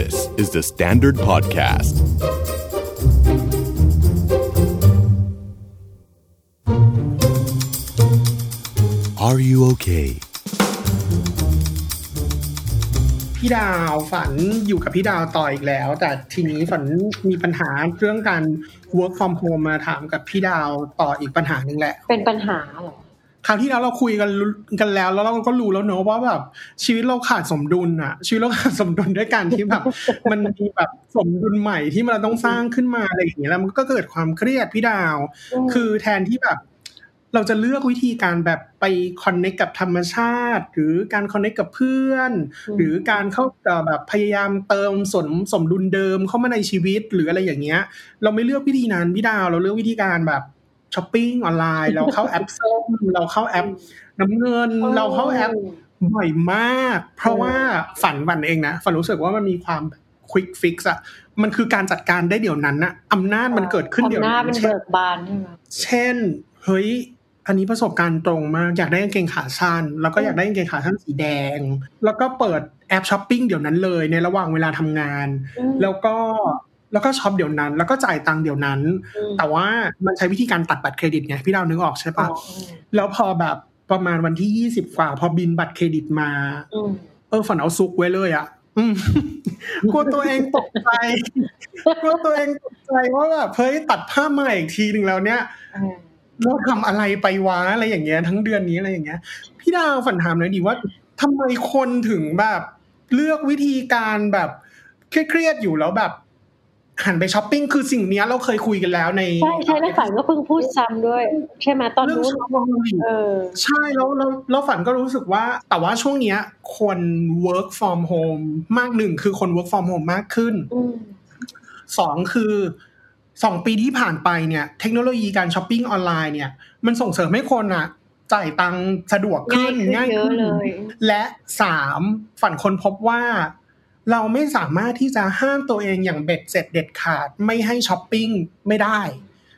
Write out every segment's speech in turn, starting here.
This is the Standard Podcast. Are you okay? พี่ดาวฝันอยู่กับพี่ดาวต่ออีกแล้ว แต่ทีนี้ฝันมีปัญหาเรื่องการ work from home มาถามกับพี่ดาวต่ออีกปัญหาหนึ่งแหละ เป็นปัญหาเหรอ คราวที่แล้วเราคุยกันกันแล้ว แล้วเราก็รู้แล้วเนอะว่าแบบชีวิตเราขาดสมดุลอะชีวิตเราขาดสมดุลด้วยการที่แบบ มันมีแบบสมดุลใหม่ที่มันต้องสร้างขึ้นมาอะไรอย่างเงี้ยแล้วมันก็เกิดความเครียดพี่ดาวอืมคือแทนที่แบบเราจะเลือกวิธีการแบบไปคอนเน c t กับธรรมชาติ หรือการคอนเน c t กับเพื่อน หรือการเข้าเอ่อแบบพยายามเติมสมสมดุลเดิมเข้ามาในชีวิตหรืออะไรอย่างเงี้ย เราไม่เลือกวิธีนั้นพี่ดาว เราเลือกวิธีการแบบ ช้อปปิ้งออนไลน์ เราเข้าแอปส้มเราเข้าแอปน้ำเงิน เราเข้าแอปบ่อยมาก เพราะว่าฝันฝันเองนะฝันรู้สึกว่ามันมีความ quick fix อะมันคือการจัดการได้เดี๋ยวนั้นนะอำนาจมันเกิดขึ้นเดี๋ยวนั้น อำนาจมันเบิกบานใช่ไหมเช่น เฮ้ย อันนี้ประสบการณ์ตรงมาก อยากได้กางเกงขาสั้น แล้วก็อยากได้กางเกงขาสั้นสีแดง แล้วก็เปิดแอปช้อปปิ้งเดี๋ยวนั้นเลยในระหว่างเวลาทำงานอืมแล้วก็ แล้วก็ช็อปเดี๋ยวนั้น แล้วก็จ่ายตังค์เดี๋ยวนั้นอืมแต่ว่ามันใช้วิธีการตัดบัตรเครดิตไงพี่ดาวนึกออกใช่อ๋อปะแล้วพอแบบประมาณวันที่ยี่สิบกว่า พอบินบัตรเครดิตมาอืมเออฝันเอาซุกไว้เลยอะอืมกลัวตัวเองตกใจกลัวตัวเองตกใจว่าแบบเฮ้ยตัดผ้าใหม่อีกทีหนึ่งแล้วเนี่ยเออเราทำอะไรไปวะอะไรอย่างเงี้ย ทั้งเดือนนี้อะไรอย่างเงี้ย พี่ดาวฝันถามหน่อยดิว่าทำไมคนถึงแบบ เลือกวิธีการแบบเครียดๆอยู่แล้วแบบ หันไปช้อปปิ้งคือสิ่งเนี้ยเราเคยคุยกันแล้วในใช่ใช่แล้วฝันก็เพิ่งพูดซ้ำด้วย ใช่ไหมตอนเรื่องนู้นช้อปปิ้งเออใช่แล้วแล้วแล้วฝันก็รู้สึกว่า แต่ว่าช่วงเนี้ย คน work from home มากหนึ่งคือคน work from home มากขึ้นอืมสองคือสองปีที่ผ่านไปเนี่ย เทคโนโลยีการช้อปปิ้งออนไลน์เนี่ย มันส่งเสริมให้คนอะจ่ายตังค์สะดวกขึ้นง่ายขึ้นเยอะเลย และสามฝันคนพบว่า เราไม่สามารถที่จะห้ามตัวเองอย่างเบ็ดเสร็จเด็ดขาดไม่ให้ช้อปปิ้งไม่ได้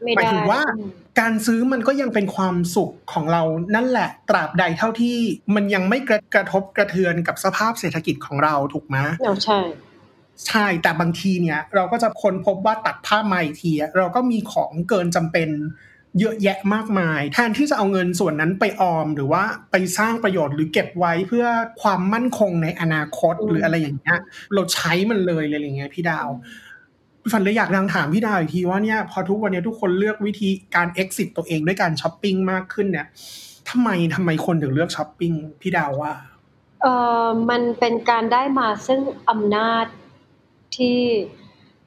ไม่หมายได้ถึงว่าอืมการซื้อมันก็ยังเป็นความสุขของเรานั่นแหละ ตราบใดเท่าที่มันยังไม่กระกระทบกระเทือนกับสภาพเศรษฐกิจของเราถูกไหมเอาใช่ใช่แต่บางทีเนี่ย เราก็จะค้นพบว่าตัดผ้ามาอีกทีอะเราก็มีของเกินจำเป็น เยอะแยะมากมาย แทนที่จะเอาเงินส่วนนั้นไปออม หรือว่าไปสร้างประโยชน์หรือเก็บไว้เพื่อความมั่นคงในอนาคตหรืออะไรอย่างเงี้ยเราใช้มันเลยเลยอะไรเงี้ยพี่ดาวฝันเลยอยากลองถามพี่ดาวอีกทีว่าเนี่ยพอทุกวันนี้ทุกคนเลือกวิธีการ exit ตัวเองด้วยการช้อปปิ้งมากขึ้นเนี่ยทำไมทำไมคนถึงเลือกช้อปปิ้งพี่ดาวว่าเออมันเป็นการได้มาซึ่งอำนาจที่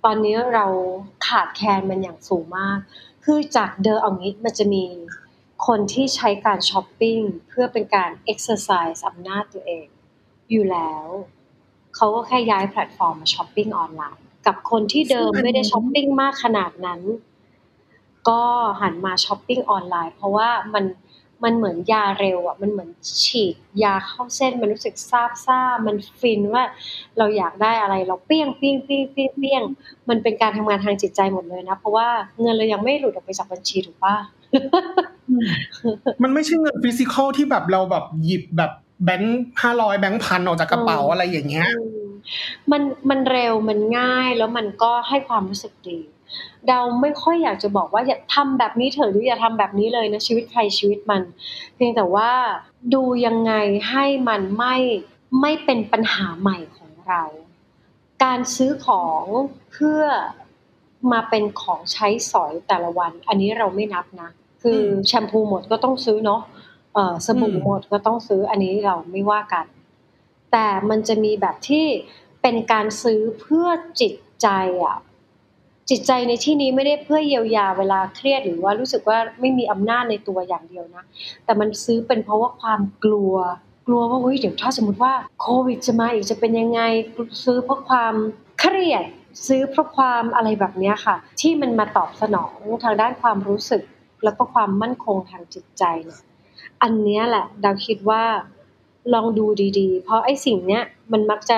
ตอนนี้เราขาดแคลนมันอย่างสูงมาก คือจากเดิมเอางี้มันจะมีคนที่ใช้การช้อปปิ้งเพื่อเป็นการ exercise อำนาจตัวเอง อยู่แล้วเขาก็แค่ย้ายแพลตฟอร์มมาช้อปปิ้งออนไลน์ กับคนที่เดิมไม่ได้ช้อปปิ้งมากขนาดนั้น ก็หันมาช้อปปิ้งออนไลน์ เพราะว่ามัน มันเหมือนยาเร็วอะมันเหมือนฉีดยาเข้าเส้นมันรู้สึกซาบซ่ามันฟินว่า เราอยากได้อะไรเราเปี้ยงเปี้ยงเปี้ยงเปี้ยงเปี้ยงมันเป็นการทำงานทางจิตใจหมดเลยนะ เพราะว่าเงินเรายังไม่หลุดออกไปจากบัญชีถูกป่ะมันไม่ใช่เงิน physical ที่แบบเราแบบหยิบแบบแบงค์ห้าร้อยแบงค์พันออกจากกระเป๋าอืมอะไรอย่างเงี้ยอืมมันมันเร็วมันง่ายแล้วมันก็ให้ความรู้สึกดี เราไม่ค่อยอยากจะบอกว่าอย่าทำแบบนี้เถอะหรืออย่าทำแบบนี้เลยนะชีวิตใครชีวิตมัน เพียงแต่ว่าดูยังไงให้มันไม่ไม่เป็นปัญหาใหม่ของเรา การซื้อของเพื่อมาเป็นของใช้สอยแต่ละวัน อันนี้เราไม่นับนะ คือแชมพูหมดก็ต้องซื้อเนาะสบู่หมดก็ต้องซื้ออันนี้เราไม่ว่ากัน แต่มันจะมีแบบที่เป็นการซื้อเพื่อจิตใจอะ จิตใจในที่นี้ไม่ได้เพื่อเยียวยาเวลาเครียดหรือว่ารู้สึกว่าไม่มีอำนาจในตัวอย่างเดียวนะ แต่มันซื้อเป็นเพราะว่าความกลัว กลัวว่าเฮ้ยเดี๋ยวถ้าสมมติว่าโควิดจะมาอีกจะเป็นยังไง ซื้อเพราะความเครียด ซื้อเพราะความอะไรแบบนี้ค่ะ ที่มันมาตอบสนองทางด้านความรู้สึก แล้วก็ความมั่นคงทางจิตใจเนี่ยอันนี้แหละดาวคิดว่าลองดูดีๆ เพราะไอ้สิ่งเนี้ยมันมักจะ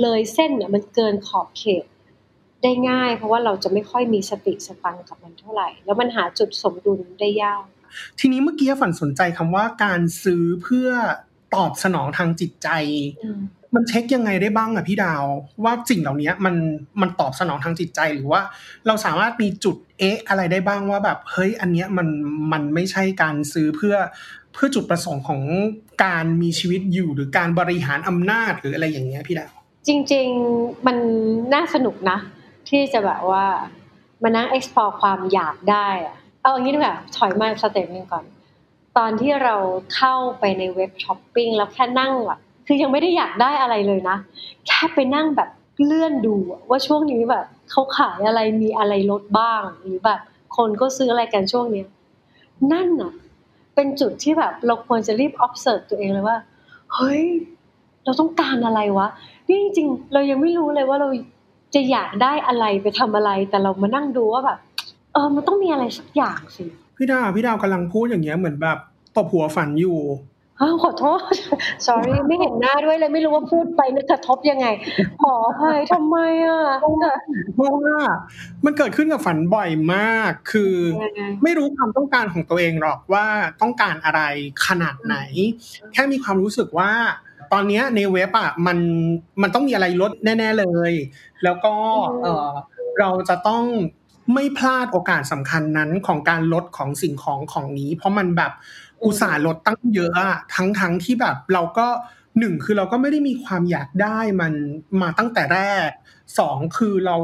เลยเส้นเนี่ยมันเกินขอบเขต ได้ง่าย เพราะว่าเราจะไม่ค่อยมีสติสตังค์กับมันเท่าไหร่ แล้วมันหาจุดสมดุลได้ยาก ทีนี้เมื่อกี้ฝันสนใจคำว่าการซื้อเพื่อตอบสนองทางจิตใจอืมมันเช็คยังไงได้บ้างอะพี่ดาว ว่าสิ่งเหล่านี้มันมันตอบสนองทางจิตใจหรือว่า เราสามารถมีจุดเอ๊ะอะไรได้บ้างว่าแบบเฮ้ยอันเนี้ยมันมันไม่ใช่การซื้อเพื่อเพื่อจุดประสงค์ของการมีชีวิตอยู่หรือการบริหารอำนาจหรืออะไรอย่างเงี้ยพี่ดาวจริง ๆ มันน่าสนุกนะ ที่จะแบบว่ามานั่ง explore ความอยากได้อะเอาอย่างนี้ดีกว่าถอยมา step นึงก่อน ตอนที่เราเข้าไปในเว็บช้อปปิ้งแล้วแค่นั่งแบบคือยังไม่ได้อยากได้อะไรเลยนะ แค่ไปนั่งแบบเลื่อนดูว่าช่วงนี้แบบเขาขายอะไรมีอะไรลดบ้าง หรือแบบคนก็ซื้ออะไรกันช่วงเนี้ยนั่นน่ะ เป็นจุดที่แบบเราควรจะรีบ observe ตัวเองเลยว่า เฮ้ย เราต้องการอะไรวะ นี่จริงเรายังไม่รู้เลยว่าเรา จะอยากได้อะไรไปทำอะไร แต่เรามานั่งดูว่าแบบ เออ มันต้องมีอะไรสักอย่างสิพี่ดาวพี่ดาวกำลังพูดอย่างเงี้ยเหมือนแบบตบหัวฝันอยู่อ้าวขอโทษ sorry ไม่เห็นหน้าด้วยเลยไม่รู้ว่าพูดไปนึกกระทบยังไงขออภัยทำไมอะเพราะว่ามันเกิดขึ้นกับฝันบ่อยมาก คือยังไงไม่รู้ความต้องการของตัวเองหรอกว่าต้องการอะไรขนาดไหน แค่มีความรู้สึกว่า ตอนเนี้ยในเว็บอะมันมันต้องมีอะไรลดแน่ ๆเลย แล้วก็เออเราจะต้องไม่พลาดโอกาสสำคัญนั้นของการลดของสิ่งของของนี้ เพราะมันแบบอุตส่าห์ลดตั้งเยอะอะทั้งทั้งที่แบบเราก็หนึ่งคือเราก็ไม่ได้มีความอยากได้มันมาตั้งแต่แรกสองคือเรา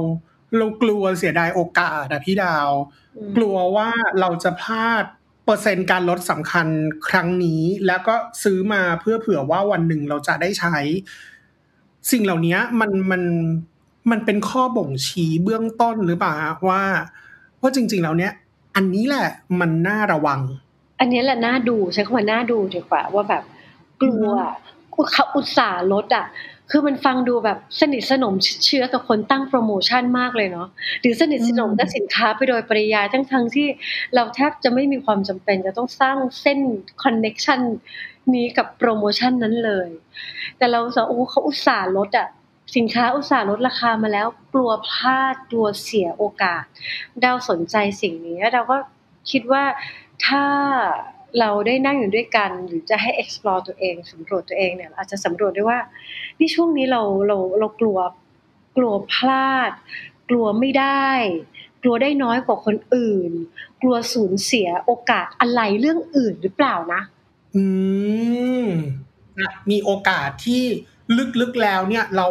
เรากลัวเสียดายโอกาสอะพี่ดาวอืมกลัวว่าเราจะพลาด เปอร์เซ็นต์การลดสำคัญครั้งนี้ แล้วก็ซื้อมาเพื่อเผื่อว่าวันหนึ่งเราจะได้ใช้ สิ่งเหล่านี้มันมันมันเป็นข้อบ่งชี้เบื้องต้นหรือเปล่าฮะว่าว่าจริง ๆ แล้วเนี้ยอันนี้แหละมันน่าระวัง อันนี้แหละน่าดูใช้คำว่าน่าดูดีกว่าว่าแบบกลัวเขาอุตส่าห์ลดอะ คือมันฟังดูแบบสนิทสนมเชื้อกับคนตั้งโปรโมชั่นมากเลยเนาะหรือสนิทสนมกับสินค้าไปโดยปริยายทั้งทั้งที่เราแทบจะไม่มีความจำเป็น จะต้องสร้างเส้น connection นี้กับโปรโมชั่นนั้นเลย แต่เราสโอ้เขาอุตส่าห์ลดอะสินค้าอุตส่าห์ลดราคามาแล้วกลัวพลาดกลัวเสียโอกาสดาวสนใจสิ่งนี้แล้วเราก็คิดว่าถ้า เราได้นั่งอยู่ด้วยกัน หรือจะให้ explore ตัวเองสำรวจตัวเองเนี่ยอาจจะสำรวจได้ว่านี่ช่วงนี้เราเราเรากลัวกลัวพลาด กลัวไม่ได้ กลัวได้น้อยกว่าคนอื่น กลัวสูญเสียโอกาสอะไรเรื่องอื่นหรือเปล่านะ อืมนะมีโอกาสที่ลึกๆแล้วเนี่ยเรา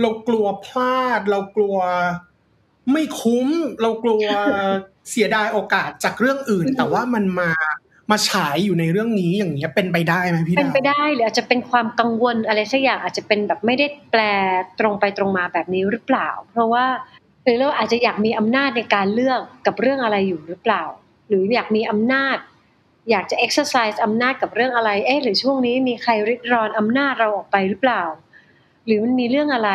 เรากลัวพลาด เรากลัวไม่คุ้ม เรากลัวเสียดายโอกาสจากเรื่องอื่น แต่ว่ามันมา มาฉายอยู่ในเรื่องนี้อย่างเงี้ยเป็นไปได้ไหมพี่ดาวเป็นไปได้หรืออาจจะเป็นความกังวลอะไรสักอย่างอาจจะเป็นแบบไม่ได้แปลตรงไปตรงมาแบบนี้หรือเปล่า เพราะว่าหรือเราอาจจะอยากมีอำนาจในการเลือกกับเรื่องอะไรอยู่หรือเปล่า หรืออยากมีอำนาจ อยากจะ exercise อำนาจกับเรื่องอะไรเอ๊ะหรือช่วงนี้มีใครริดรอนอำนาจเราออกไปหรือเปล่า หรือมันมีเรื่องอะไร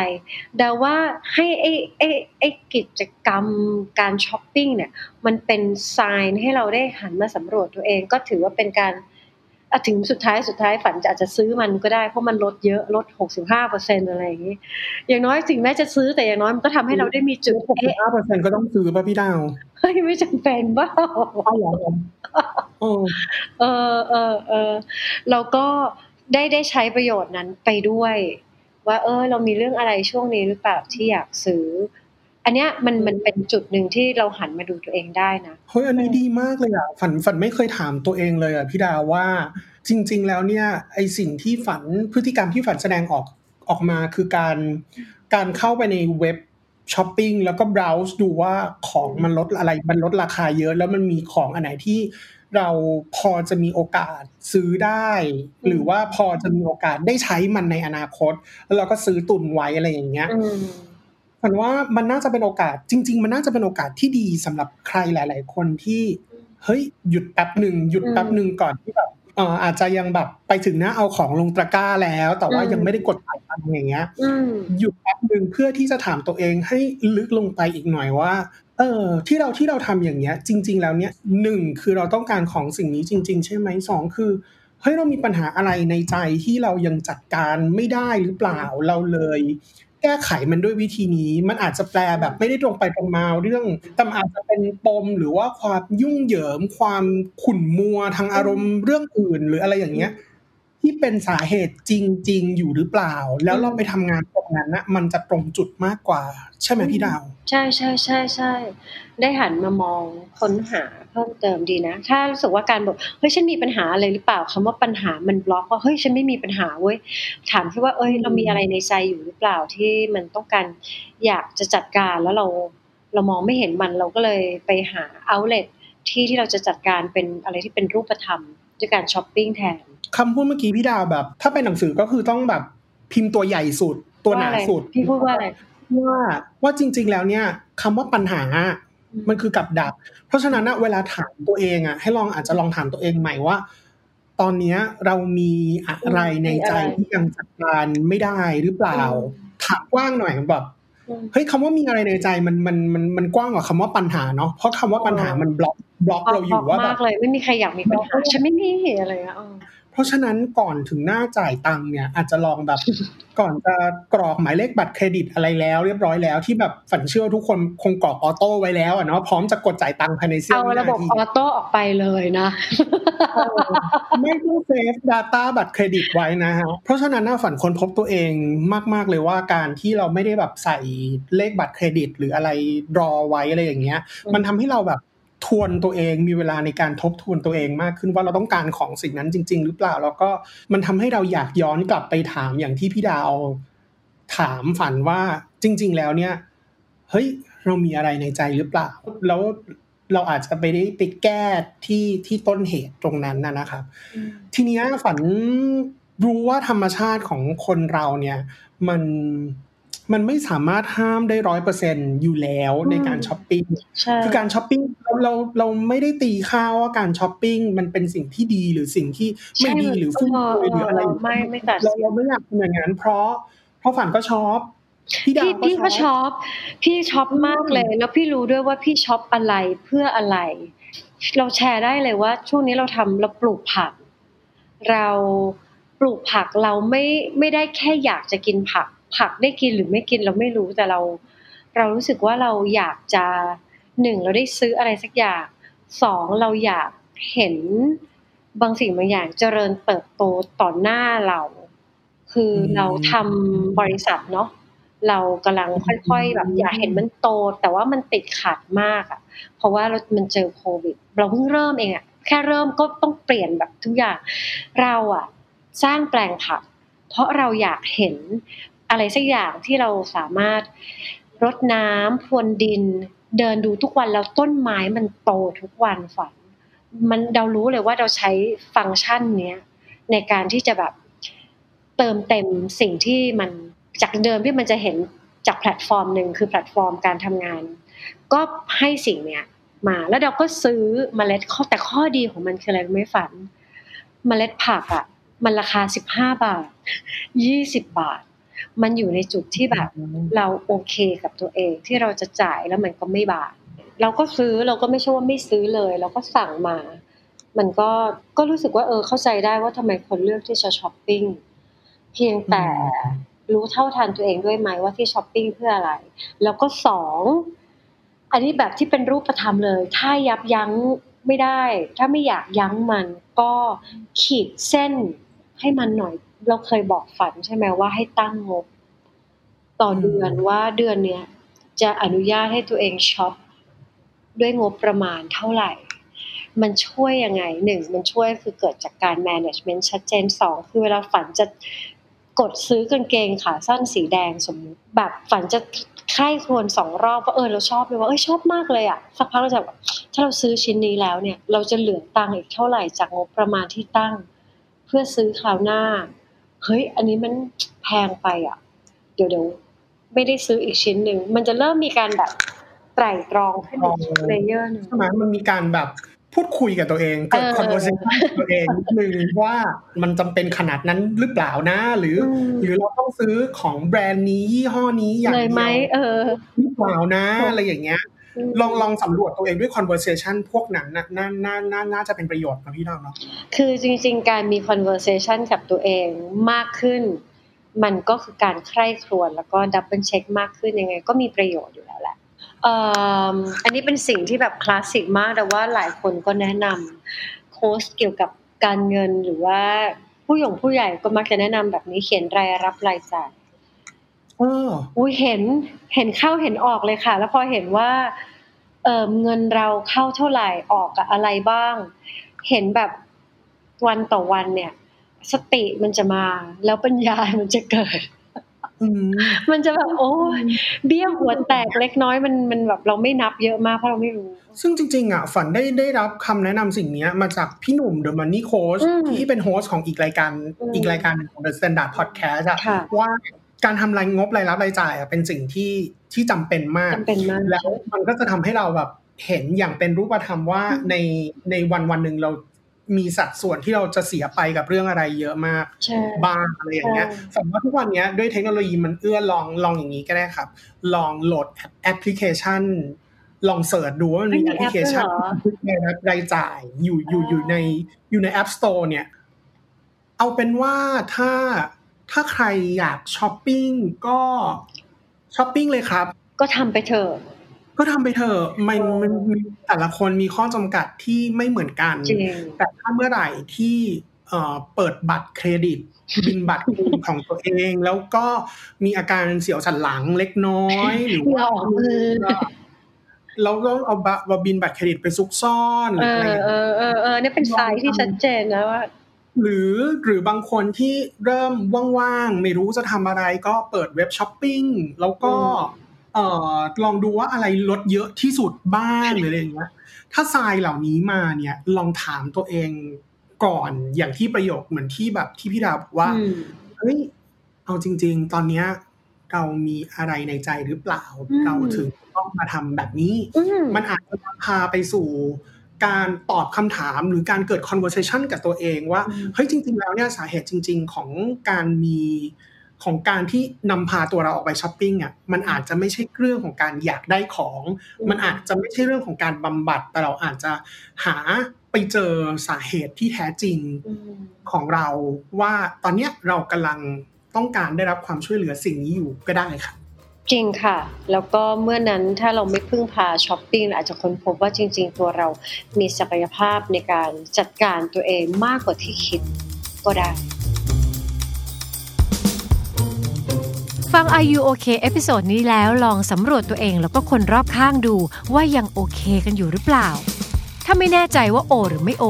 เดาว่าให้ไอ้ไอ้ไอ้กิจกรรมการช้อปปิ้งเนี่ย มันเป็นไซน์ให้เราได้หันมาสำรวจตัวเอง ก็ถือว่าเป็นการอะถึงสุดท้ายสุดท้ายฝันจะอาจจะซื้อมันก็ได้เพราะมันลดเยอะลด65เปอร์เซ็นอะไรอย่างนี้ อย่างน้อยสิ่งแม้จะซื้อแต่อย่างน้อยมันก็ทำให้เราได้มีจุดหกสิบเอ๊ะห้าเปอร์เซ็นก็ต้องซื้อป่ะพี่ดาวเฮ้ยไม่จำเป็นบ้าโอ้เออเออเออแล้วก็ได้ได้ใช้ประโยชน์นั้นไปด้วย ว่าเออเรามีเรื่องอะไรช่วงนี้หรือเปล่าที่อยากซื้อ อันเนี้ยมันมันเป็นจุดหนึ่งที่เราหันมาดูตัวเองได้นะเฮ้ยอันนี้ดีมากเลยอะฝันฝันไม่เคยถามตัวเองเลยอะพี่ดาว่าจริง ๆ แล้วเนี่ยไอสิ่งที่ฝันพฤติกรรมที่ฝันแสดงออกออกมาคือการการเข้าไปในเว็บช้อปปิ้งแล้วก็ browse ดูว่าของมันลดอะไรมันลดราคาเยอะ แล้วมันมีของอันไหนที่ เราพอจะมีโอกาสซื้อได้อืมหรือว่าพอจะมีโอกาสได้ใช้มันในอนาคต แล้วเราก็ซื้อตุนไว้อะไรอย่างเงี้ยอืมฝันว่ามันน่าจะเป็นโอกาสจริง ๆ มันน่าจะเป็นโอกาสที่ดีสำหรับใครหลาย ๆ คนที่เฮ้ยหยุดแป๊บหนึ่งหยุดแป๊บหนึ่งก่อนที่แบบเอ่ออาจจะยังแบบไปถึงหน้าเอาของลงตะกร้าแล้ว แต่ว่าอืมยังไม่ได้กดจ่ายตังค์อย่างเงี้ยอืมหยุดแป๊บหนึ่งเพื่อที่จะถามตัวเองให้ลึกลงไปอีกหน่อยว่า เออที่เราที่เราทำอย่างเงี้ย จริง ๆ แล้วเนี่ยหนึ่งคือเราต้องการของสิ่งนี้จริง ๆ ใช่ไหมสองคือเฮ้ยเรามีปัญหาอะไรในใจที่เรายังจัดการไม่ได้หรือเปล่าเราเลย แก้ไขมันด้วยวิธีนี้ มันอาจจะแปลแบบไม่ได้ตรงไปตรงมาเรื่องแต่มันอาจจะเป็นปมหรือว่าความยุ่งเหยิงความขุ่นมัวทางอารมณ์เรื่องอื่นหรืออะไรอย่างเงี้ย ที่เป็นสาเหตุจริง ๆ อยู่หรือเปล่า แล้วเราไปทำงานตรงนั้นนะมันจะตรงจุดมากกว่า ใช่ไหมพี่ดาว ใช่ใช่ใช่ใช่ได้หันมามองค้นหาเพิ่มเติมดีนะ ถ้ารู้สึกว่าการบอกเฮ้ยฉันมีปัญหาอะไรหรือเปล่าคำว่าปัญหามันบล็อกว่าเฮ้ยฉันไม่มีปัญหาเว้ยถามแค่ว่า เอ้ย เรามีอะไรในใจอยู่หรือเปล่าที่มันต้องการอยากจะจัดการแล้วเราเรามองไม่เห็นมันเราก็เลยไปหาเอาเล t ที่ที่เราจะจัดการเป็นอะไรที่เป็นรูปธรรมด้วยการช้อปปิ้งแทน คำพูดเมื่อกี้พี่ดาวแบบ ถ้าเป็นหนังสือก็คือต้องแบบพิมพ์ตัวใหญ่สุด ตัวหนาสุดพี่พูดว่าอะไรว่าว่าจริง ๆ แล้วเนี่ยคำว่าปัญหามันคือกับดัก เพราะฉะนั้นนะเวลาถามตัวเองอะ ให้ลองอาจจะลองถามตัวเองใหม่ว่า ตอนเนี้ยเรามีอะไรในใจที่ยังจัดการไม่ได้หรือเปล่า ถามกว้างหน่อยแบบเฮ้ยคำว่ามีอะไรในใจมันมันมันมันกว้างกว่าคำว่าปัญหาเนาะเพราะคำว่าปัญหามันบล็อกบล็อกเราอยู่ว่าแบมาบกเลยไม่มีใครอยากมีปัญหาฉันไม่มีอะไรอะเพ ราะฉะนั้นก่อนถึงหน้าจ่ายตังค์เนี่ย อาจจะลองแบบก่อนจะกรอกหมายเลขบัตรเครดิตอะไรแล้ว เรียบร้อยแล้วที่แบบฝันเชื่อทุกคนคงกรอก auto ไว้แล้วอะเนาะพร้อมจะกดจ่ายตังค์ภายในเสี้ยวเอาวิระบบนาทีออโต้ออกไปเลยนะ ไม่ต้องเซฟ Data บัตรเครดิตไว้นะฮะเพราะฉะนั้นนะฝันค้นพบตัวเองมาก ๆเลยว่าการที่เราไม่ได้แบบใส่เลขบัตรเครดิต หรืออะไรรอไว้อะไรอย่างเงี้ยอืมมันทำให้เราแบบ ทวนตัวเองมีเวลาในการทบทวนตัวเองมากขึ้นว่าเราต้องการของสิ่งนั้นจริง ๆ หรือเปล่า แล้วก็มันทำให้เราอยากย้อนกลับไปถามอย่างที่พี่ดาวถามฝันว่าจริง ๆ แล้วเนี่ยเฮ้ยเรามีอะไรในใจหรือเปล่า แล้วเราอาจจะไปได้ไปแก้ที่ที่ต้นเหตุตรงนั้นนะนะครับ ทีเนี้ยฝันรู้ว่าธรรมชาติของคนเราเนี่ย มัน มันไม่สามารถห้ามได้ร้อยเปอร์เซ็นอยู่แล้วในการช้อปปิ้งใช่คือการช้อปปิ้งเราเราเราไม่ได้ตีค่าว่าการช้อปปิ้งมันเป็นสิ่งที่ดีหรือสิ่งที่ไม่ดีหรือฟุ่มเฟือยหรืออะไรไม่ไม่ตัดเราสินเราไม่อยากเป็นอย่างนั้นเพราะเพราะฝันก็ช็อปพี่ดาพี่วพี่ก็ก็ช็ช็อปอปพี่ช็อปมากเลย แล้วพี่รู้ด้วยว่าพี่ช็อปอะไรเพื่ออะไร เราแชร์ได้เลยว่า ช่วงนี้เราทำเราปลูกผัก เราปลูกผักเราไม่ไม่ได้แค่อยากจะกินผัก ผักได้กินหรือไม่กินเราไม่รู้แต่เรา เรารู้สึกว่าเราอยากจะหนึ่งเราได้ซื้ออะไรสักอย่างสองเราอยากเห็นบางสิ่งบางอย่างเจริญเติบโตต่อหน้าเรา คือเราทำบริษัทเนาะเรากำลังค่อยๆแบบอยากเห็นมันโต แต่ว่ามันติดขัดมากอะ่ะ เพราะว่าเรามันเจอโควิด เราเพิ่งเริ่มเองอะ่ะแค่เริ่มก็ต้องเปลี่ยนแบบทุกอย่าง เราอะ่ะ สร้างแปลงผัก เพราะเราอยากเห็น อะไรสักอย่างที่เราสามารถรดน้ำพรวนดิน เดินดูทุกวันแล้วต้นไม้มันโตทุกวันฝัน มันเรารู้เลยว่าเราใช้ฟังก์ชันเนี้ยในการที่จะแบบเติมเต็มสิ่งที่มันจากเดิมที่มันจะเห็นจากแพลตฟอร์มหนึ่งคือแพลตฟอร์มการทำงาน ก็ให้สิ่งเนี้ยมาแล้วเราก็ซื้อเมล็ดข้อแต่ข้อดีของมันคืออะไรไม่ฝัน เมล็ดผักอะ มันราคาสิบห้าบาทยี่สิบบาท มันอยู่ในจุดที่แบบเราโอเคกับตัวเองที่เราจะจ่ายแล้วมันก็ไม่บาปเราก็ซื้อเราก็ไม่ใช่ว่าไม่ซื้อเลย เราก็สั่งมา มันก็ก็รู้สึกว่าเออเข้าใจได้ว่าทำไมคนเลือกที่จะช้อปปิ้งเพียงแต่รู้เท่าทันตัวเองด้วยไหมว่าที่ช้อปปิ้งเพื่ออะไร แล้วก็สองอันนี้แบบที่เป็นรูปธรรมเลย ถ้ายับยั้งไม่ได้ ถ้าไม่อยากยั้งมันก็ขีดเส้น ให้มันหน่อย เราเคยบอกฝันใช่ไหมว่าให้ตั้งงบ ต่อเดือนว่าเดือนเนี้ยจะอนุญาตให้ตัวเองช็อปด้วยงบประมาณเท่าไหร่ มันช่วยยังไงหนึ่งมันช่วยคือเกิดจากการ management ชัดเจนสองคือเวลาฝันจะกดซื้อกางเกงขาสั้นสีแดงสมมติแบบฝันจะใคร่ครวญสองรอบว่าเออเราชอบเลยว่าเออชอบมากเลยอะสักพักเราจะแบบถ้าเราซื้อชิ้นนี้แล้วเนี่ย เราจะเหลือตังค์อีกเท่าไหร่จากงบประมาณที่ตั้ง เพื่อซื้อคราวหน้า เฮ้ย อันนี้มันแพงไปอะ เดี๋ยวเดี๋ยวไม่ได้ซื้ออีกชิ้นหนึ่ง มันจะเริ่มมีการแบบไตร่ตรองขึ้นอีกเลเยอร์หนึ่งใช่ไหมมันมีการแบบพูดคุยกับตัวเองเกิดเออ conversation กับตัวเองนิดนึงว่ามันจำเป็นขนาดนั้นหรือเปล่านะ หรืออมหรือเราต้องซื้อของแบรนด์นี้ยี่ห้อนี้อย่างเลยเดีไหมยวเออหรือเปล่านะ อะไรอย่างเงี้ย ลองลองสำรวจตัวเองด้วย conversation พวกนั้นน่ะน่าน่าน่าน่าจะเป็นประโยชน์นะพี่ดาวเนาะคือจริง ๆ การมี conversation กับตัวเองมากขึ้น มันก็คือการใคร่ครวญแล้วก็ double check มากขึ้นยังไง ก็มีประโยชน์อยู่แล้วแหละเอ่ออันนี้เป็นสิ่งที่แบบคลาสสิกมากแต่ว่าหลายคนก็แนะนำโค้ชเกี่ยวกับการเงินหรือว่าพผู้หยงผู้ใหญ่ก็มักจะแนะนำแบบนี้เขียนรายรับรายจ่ายเอออุ้ยเห็นเห็นเข้าเห็นออกเลยค่ะ แล้วพอเห็นว่าเออเงินเราเข้าเท่าไหร่ออกกับอะไรบ้าง เห็นแบบวันต่อวันเนี่ย สติมันจะมา แล้วปัญญามันจะเกิดอืมมันจะแบบโอ้ยเบี้ยหัวแตกเล็กน้อยมันมันแบบเราไม่นับเยอะมากเพราะเราไม่รู้ ซึ่งจริง ๆ อะ ฝันได้ได้รับคำแนะนำสิ่งเนี้ย มาจากพี่หนุ่ม The Money Coach อืมที่เป็น host ของอีกรายการอืมอีกรายการหนึ่งของ The Standard Podcast อะค่ะว่า การทำรายงบรายรับรายจ่ายอะเป็นสิ่งที่ที่จำเป็นมากจำเป็นมาก แล้วมันก็จะทำให้เราแบบเห็นอย่างเป็นรูปธรรมว่าอืมในในวันวันหนึ่งเรามีสัดส่วนที่เราจะเสียไปกับเรื่องอะไรเยอะมากใช่บ้างอะไรอย่างเงี้ยใช่สมมติว่าทุกวันเนี้ยด้วยเทคโนโลยีมันเอื้อลองลองอย่างนี้ก็ได้ครับ ลองโหลดแอปพลิเคชัน ลอง search ดูว่ามันมีไม่มีแอปพลิเคชันแอปด้วยเหรอในรายจ่ายอยู่อยู่อยู่ในอยู่ใน App Store เนี่ย เอาเป็นว่าถ้า ถ้าใครอยากช้อปปิ้งก็ช้อปปิ้งเลยครับ ก็ทำไปเถอะก็ทำไปเถอะมันมันมันแต่ละคนมีข้อจำกัดที่ไม่เหมือนกันจริงแต่ถ้าเมื่อไหร่ที่เอ่อเปิดบัตรเครดิต บิลบัตรเครดิตของตัวเอง แล้วก็มีอาการเสียวสันหลังเล็กน้อย หรือเหงื่อว่าออกมือเราต้องเอาบัตรบินบัตรเครดิตไปซุกซ่อนหเอรืออะไรออย่างเอเงี้ยอเออเออเนี่ยเป็นสายที่ชัดเจนนะว่า หรือหรือบางคนที่เริ่มว่างๆ ไม่รู้จะทำอะไรก็เปิดเว็บช้อปปิ้งแล้วก็อืมเอ่อลองดูว่าอะไรลดเยอะที่สุดบ้างหรืออะไรอย่างเงี้ยถ้าทรายเหล่านี้มาเนี่ยลองถามตัวเองก่อนอย่างที่ประโยคเหมือนที่แบบที่พี่ดาบอกว่าอืมเฮ้ยเอาจริง ๆ ตอนเนี้ยเรามีอะไรในใจหรือเปล่าอืมเราถึงต้องมาทำแบบนี้อืมมันอาจจะพาไปสู่ การตอบคำถามหรือการเกิด conversation กับตัวเองว่าอืมเฮ้ยจริง ๆ แล้วเนี่ยสาเหตุจริง ๆ ของการมีของการที่นำพาตัวเราออกไปช้อปปิ้งอะมันอาจจะไม่ใช่เรื่องของการอยากได้ของ มันอาจจะไม่ใช่เรื่องของการบำบัด แต่เราอาจจะหาไปเจอสาเหตุที่แท้จริงอืมของเรา ว่าตอนเนี้ยเรากำลังต้องการได้รับความช่วยเหลือสิ่งนี้อยู่ก็ได้ค่ะ จริงค่ะ แล้วก็เมื่อนั้นถ้าเราไม่พึ่งพาช้อปปิ้งอาจจะค้นพบว่าจริง ๆ ตัวเรามีศักยภาพในการจัดการตัวเองมากกว่าที่คิดก็ได้ ฟัง Are You OK episode นี้แล้วลองสำรวจตัวเองแล้วก็คนรอบข้างดูว่ายังโอเคกันอยู่หรือเปล่า ถ้าไม่แน่ใจว่าโอ หรือไม่โอ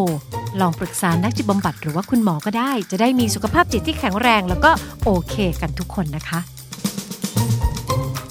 ลองปรึกษานักจิตบำบัดหรือว่าคุณหมอก็ได้ จะได้มีสุขภาพจิตที่แข็งแรง แล้วก็โอเค กันทุกคนนะคะ